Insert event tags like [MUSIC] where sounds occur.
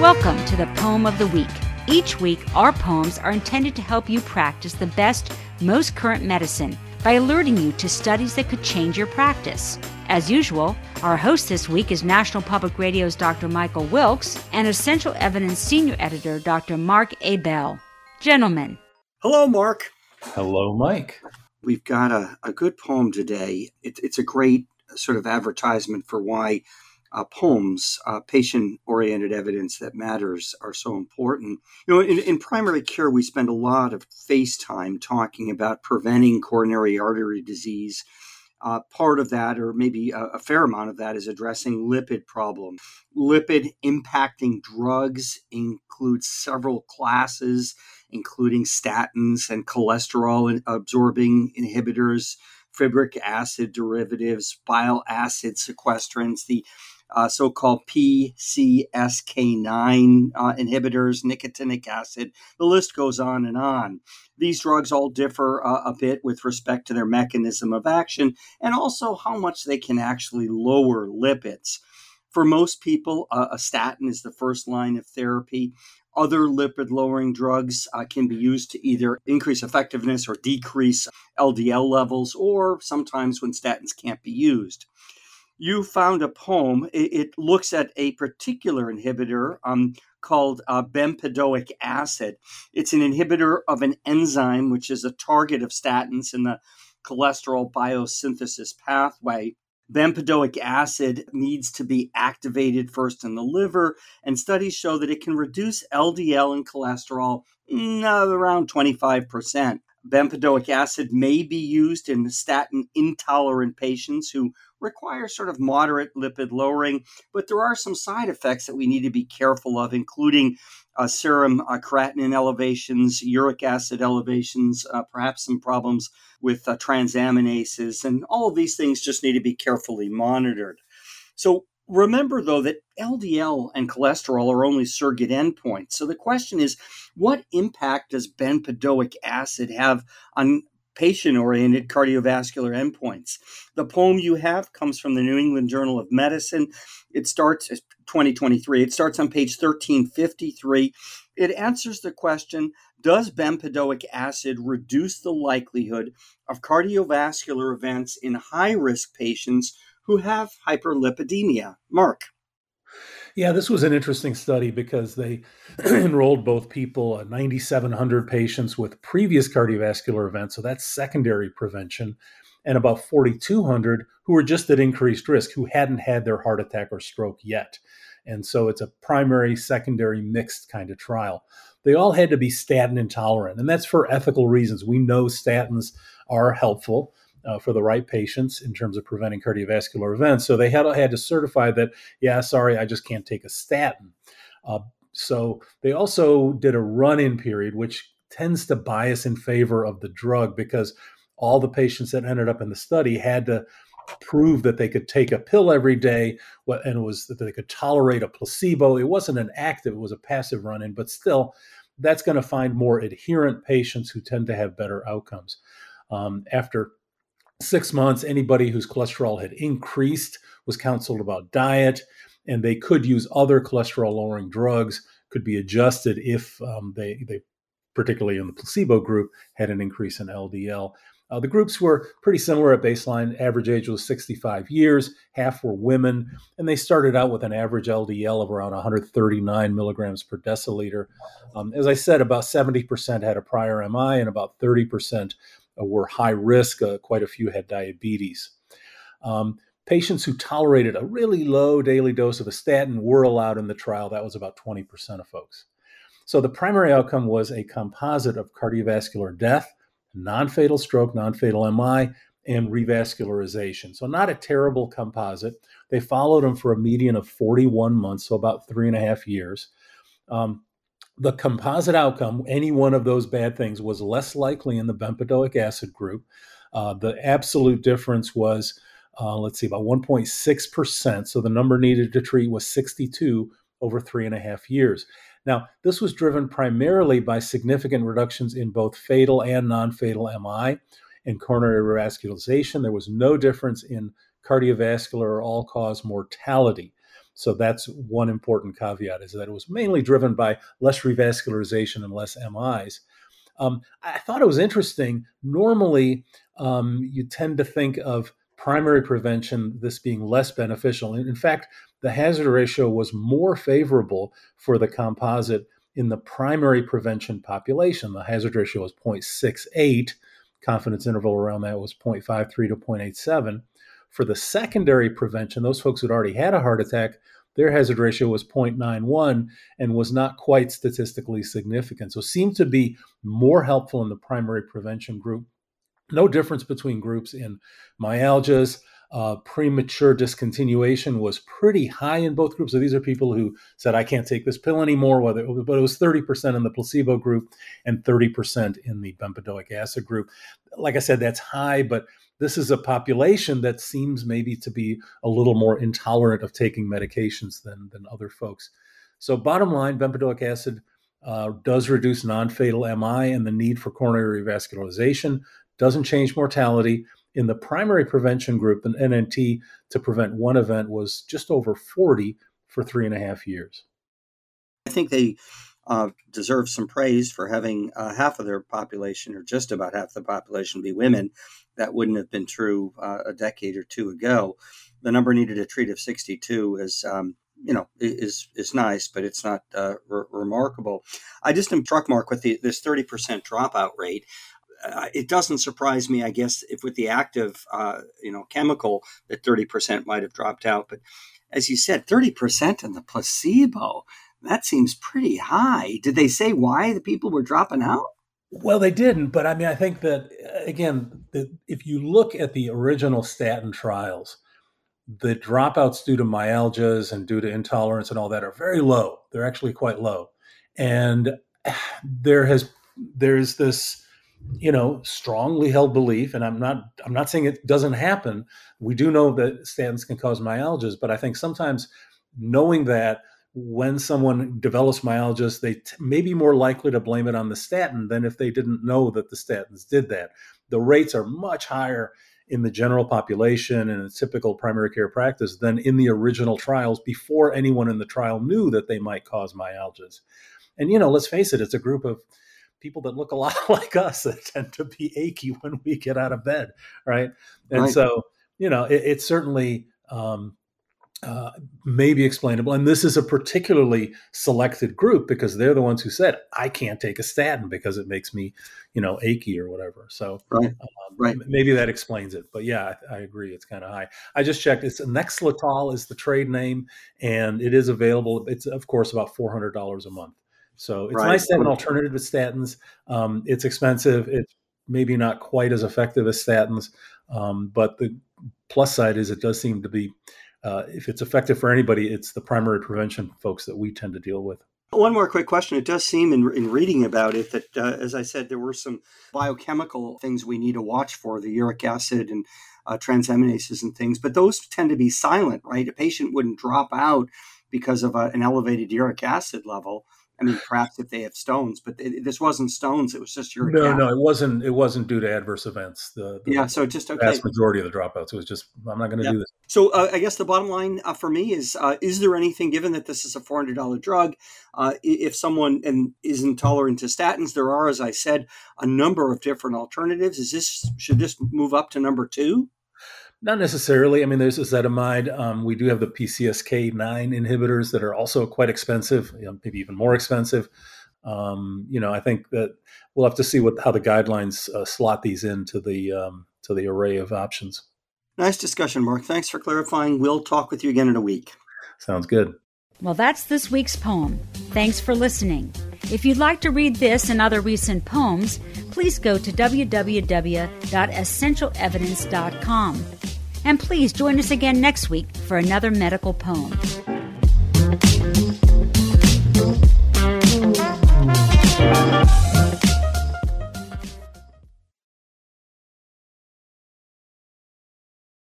Welcome to the Poem of the Week. Each week, our poems are intended to help you practice the best, most current medicine by alerting you to studies that could change your practice. As usual, our host this week is National Public Radio's Dr. Michael Wilkes and Essential Evidence Senior Editor Dr. Mark Ebell. Gentlemen. Hello, Mark. Hello, Mike. We've got a, a good poem today. It, it's a great sort of advertisement for why uh, poems, uh, patient oriented evidence that matters, are so important. You know, in, in, primary care, we spend a lot of face time talking about preventing coronary artery disease. Uh, part of that, or maybe a, a, fair amount of that, is addressing lipid problem. Lipid impacting drugs include several classes, including statins and cholesterol absorbing inhibitors, fibric acid derivatives, bile acid sequestrants, the uh, so called PCSK9 uh, inhibitors, nicotinic acid. The list goes on and on. These drugs all differ uh, a bit with respect to their mechanism of action and also how much they can actually lower lipids. For most people, uh, a statin is the first line of therapy. Other lipid lowering drugs uh, can be used to either increase effectiveness or decrease LDL levels, or sometimes when statins can't be used you found a poem. It, it looks at a particular inhibitor um, called uh, bempedoic acid. It's an inhibitor of an enzyme which is a target of statins in the cholesterol biosynthesis pathway. Bempedoic acid needs to be activated first in the liver, and studies show that it can reduce LDL and cholesterol mm, around 25%. Bempedoic acid may be used in statin intolerant patients who require sort of moderate lipid lowering, but there are some side effects that we need to be careful of, including uh, serum uh, creatinine elevations, uric acid elevations, uh, perhaps some problems with uh, transaminases, and all of these things just need to be carefully monitored. So, remember though that LDL and cholesterol are only surrogate endpoints. So the question is, what impact does bempedoic acid have on patient oriented cardiovascular endpoints. The poem you have comes from the New England Journal of Medicine. It starts 2023. It starts on page 1353. It answers the question Does bempedoic acid reduce the likelihood of cardiovascular events in high risk patients who have hyperlipidemia? Mark. Yeah, this was an interesting study because they [CLEARS THROAT] enrolled both people, uh, 9,700 patients with previous cardiovascular events, so that's secondary prevention, and about 4,200 who were just at increased risk, who hadn't had their heart attack or stroke yet. And so it's a primary, secondary, mixed kind of trial. They all had to be statin intolerant, and that's for ethical reasons. We know statins are helpful uh, for the right patients in terms of preventing cardiovascular events. So they had, had to certify that, yeah, sorry, I just can't take a statin. Uh, so they also did a run in period, which tends to bias in favor of the drug because all the patients that ended up in the study had to prove that they could take a pill every day and it was that they could tolerate a placebo. It wasn't an active, it was a passive run in, but still, that's going to find more adherent patients who tend to have better outcomes. Um, after six months, anybody whose cholesterol had increased was counseled about diet, and they could use other cholesterol lowering drugs, could be adjusted if um, they, they, particularly in the placebo group, had an increase in LDL. Uh, the groups were pretty similar at baseline. Average age was 65 years, half were women, and they started out with an average LDL of around 139 milligrams per deciliter. Um, as I said, about 70% had a prior MI, and about 30% uh, were high risk. Uh, quite a few had diabetes. Um, patients who tolerated a really low daily dose of a statin were allowed in the trial. That was about 20% of folks. So the primary outcome was a composite of cardiovascular death, non fatal stroke, non fatal MI, and revascularization. So, not a terrible composite. They followed them for a median of 41 months, so about three and a half years. Um, the composite outcome, any one of those bad things, was less likely in the bempedoic acid group. Uh, the absolute difference was, uh, let's see, about 1.6%. So the number needed to treat was 62 over three and a half years. Now, this was driven primarily by significant reductions in both fatal and non fatal MI and coronary revascularization. There was no difference in cardiovascular or all cause mortality. So that's one important caveat is that it was mainly driven by less revascularization and less MIs. Um, I thought it was interesting. Normally, um, you tend to think of primary prevention this being less beneficial. In fact, the hazard ratio was more favorable for the composite in the primary prevention population. The hazard ratio was 0.68, confidence interval around that was 0.53 to 0.87. For the secondary prevention, those folks who'd already had a heart attack, their hazard ratio was 0.91 and was not quite statistically significant. So seemed to be more helpful in the primary prevention group. No difference between groups in myalgias, uh, premature discontinuation was pretty high in both groups. So these are people who said, I can't take this pill anymore, whether, but it was 30% in the placebo group and 30% in the bempedoic acid group. Like I said, that's high, but this is a population that seems maybe to be a little more intolerant of taking medications than, than other folks. So, bottom line, bempedoic acid uh, does reduce non fatal MI and the need for coronary revascularization, doesn't change mortality in the primary prevention group, the NNT to prevent one event was just over 40 for three and a half years. I think they uh, deserve some praise for having uh, half of their population, or just about half the population, be women. That wouldn't have been true uh, a decade or two ago. The number needed to treat of 62 is, um, you know, is is nice, but it's not uh, re- remarkable. I just am struck, Mark, with the, this 30% dropout rate uh, it doesn't surprise me, I guess, if with the active, uh, you know, chemical that 30% might have dropped out. But as you said, 30% in the placebo, that seems pretty high. Did they say why the people were dropping out? Well, they didn't, but I mean, I think that uh, again, the, if you look at the original statin trials, the dropouts due to myalgias and due to intolerance and all that are very low. They're actually quite low, and [SIGHS] there has there's this you know strongly held belief and i'm not i'm not saying it doesn't happen we do know that statins can cause myalgias but i think sometimes knowing that when someone develops myalgias they t- may be more likely to blame it on the statin than if they didn't know that the statins did that the rates are much higher in the general population and a typical primary care practice than in the original trials before anyone in the trial knew that they might cause myalgias and you know let's face it it's a group of people that look a [LAUGHS] lot like us that tend to be achy when we get out of bed, right? And right. so, you know, it, it's certainly um, uh, maybe explainable. And this is a particularly selected group because they're the ones who said, I can't take a statin because it makes me, you know, achy or whatever. So right. Um, right. maybe that explains it. But yeah, I, I agree. It's kind of high. I just checked. It's Nexletol is the trade name and it is available. It's, of course, about $400 a month. So it's right. nice to have an alternative to statins. Um, it's expensive. It's maybe not quite as effective as statins, um, but the plus side is it does seem to be, uh, if it's effective for anybody, it's the primary prevention folks that we tend to deal with. One more quick question. It does seem in, in reading about it that, uh, as I said, there were some biochemical things we need to watch for the uric acid and uh, transaminases and things, but those tend to be silent, right? A patient wouldn't drop out because of a, uh, an elevated uric acid level. I mean, perhaps if they have stones, but it, this wasn't stones; it was just your. No, no, it wasn't. It wasn't due to adverse events. The, the yeah, so just okay. vast majority of the dropouts. It was just I'm not going to do this. So uh, I guess the bottom line uh, for me is: uh, is there anything, given that this is a four hundred dollar drug, uh, if someone and is intolerant to statins, there are, as I said, a number of different alternatives. Is this should this move up to number two? Not necessarily. I mean, there's ezetimibe. Um, we do have the PCSK9 inhibitors that are also quite expensive, you know, maybe even more expensive. Um, you know, I think that we'll have to see what how the guidelines uh, slot these into the um, to the array of options. Nice discussion, Mark. Thanks for clarifying. We'll talk with you again in a week. Sounds good. Well, that's this week's poem. Thanks for listening. If you'd like to read this and other recent poems, please go to www.essentialevidence.com. And please join us again next week for another medical poem.